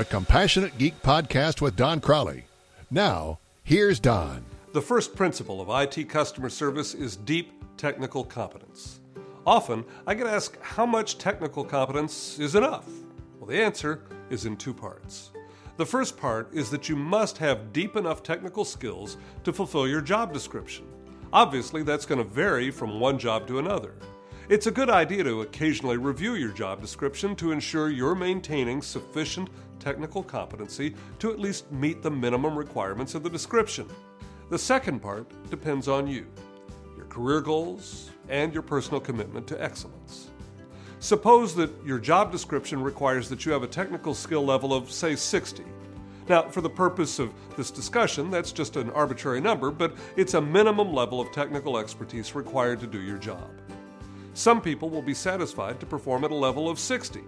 the Compassionate Geek podcast with Don Crawley. Now, here's Don. The first principle of IT customer service is deep technical competence. Often, I get asked how much technical competence is enough. Well, the answer is in two parts. The first part is that you must have deep enough technical skills to fulfill your job description. Obviously, that's going to vary from one job to another. It's a good idea to occasionally review your job description to ensure you're maintaining sufficient technical competency to at least meet the minimum requirements of the description. The second part depends on you, your career goals, and your personal commitment to excellence. Suppose that your job description requires that you have a technical skill level of, say, 60. Now, for the purpose of this discussion, that's just an arbitrary number, but it's a minimum level of technical expertise required to do your job. Some people will be satisfied to perform at a level of 60,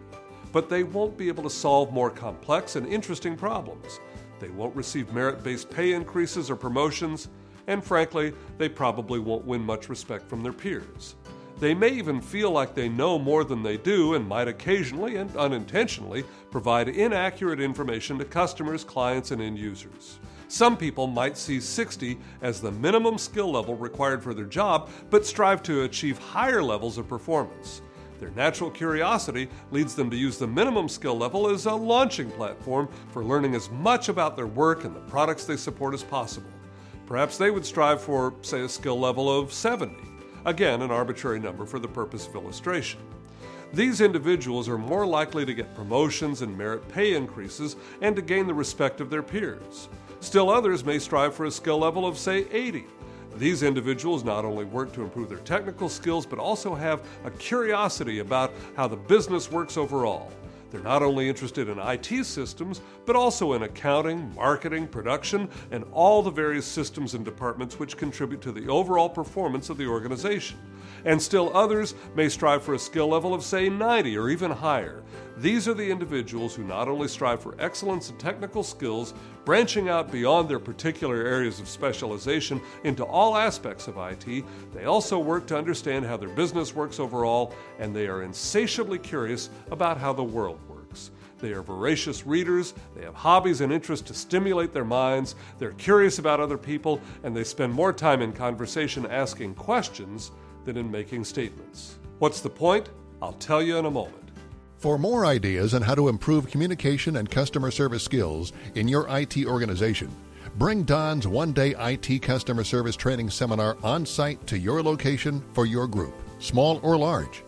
but they won't be able to solve more complex and interesting problems. They won't receive merit based pay increases or promotions, and frankly, they probably won't win much respect from their peers. They may even feel like they know more than they do and might occasionally and unintentionally provide inaccurate information to customers, clients, and end users. Some people might see 60 as the minimum skill level required for their job, but strive to achieve higher levels of performance. Their natural curiosity leads them to use the minimum skill level as a launching platform for learning as much about their work and the products they support as possible. Perhaps they would strive for, say, a skill level of 70 again, an arbitrary number for the purpose of illustration. These individuals are more likely to get promotions and merit pay increases and to gain the respect of their peers. Still others may strive for a skill level of, say, 80. These individuals not only work to improve their technical skills, but also have a curiosity about how the business works overall. They're not only interested in IT systems, but also in accounting, marketing, production, and all the various systems and departments which contribute to the overall performance of the organization. And still others may strive for a skill level of, say, 90 or even higher. These are the individuals who not only strive for excellence in technical skills, branching out beyond their particular areas of specialization into all aspects of IT, they also work to understand how their business works overall, and they are insatiably curious about how the world works. They are voracious readers, they have hobbies and interests to stimulate their minds, they're curious about other people, and they spend more time in conversation asking questions than in making statements. What's the point? I'll tell you in a moment. For more ideas on how to improve communication and customer service skills in your IT organization, bring Don's one day IT customer service training seminar on site to your location for your group, small or large.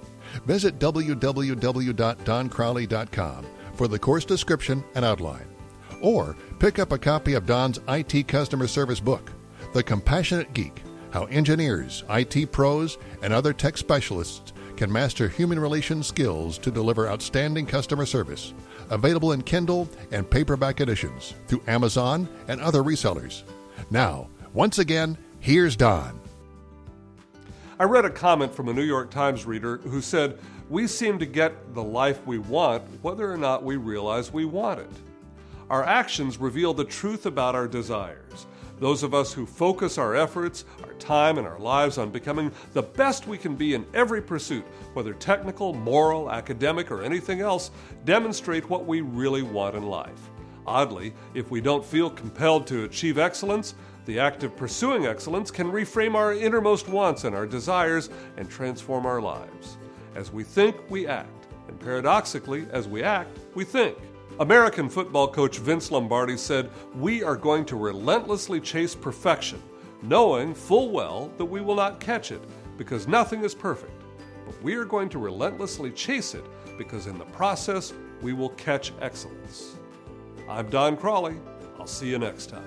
Visit www.doncrawley.com for the course description and outline. Or pick up a copy of Don's IT customer service book, The Compassionate Geek How Engineers, IT Pros, and Other Tech Specialists can master human relations skills to deliver outstanding customer service. Available in Kindle and paperback editions through Amazon and other resellers. Now, once again, here's Don. I read a comment from a New York Times reader who said, We seem to get the life we want whether or not we realize we want it. Our actions reveal the truth about our desires. Those of us who focus our efforts, our time, and our lives on becoming the best we can be in every pursuit, whether technical, moral, academic, or anything else, demonstrate what we really want in life. Oddly, if we don't feel compelled to achieve excellence, the act of pursuing excellence can reframe our innermost wants and our desires and transform our lives. As we think, we act. And paradoxically, as we act, we think. American football coach Vince Lombardi said, We are going to relentlessly chase perfection, knowing full well that we will not catch it, because nothing is perfect. But we are going to relentlessly chase it, because in the process, we will catch excellence. I'm Don Crawley. I'll see you next time.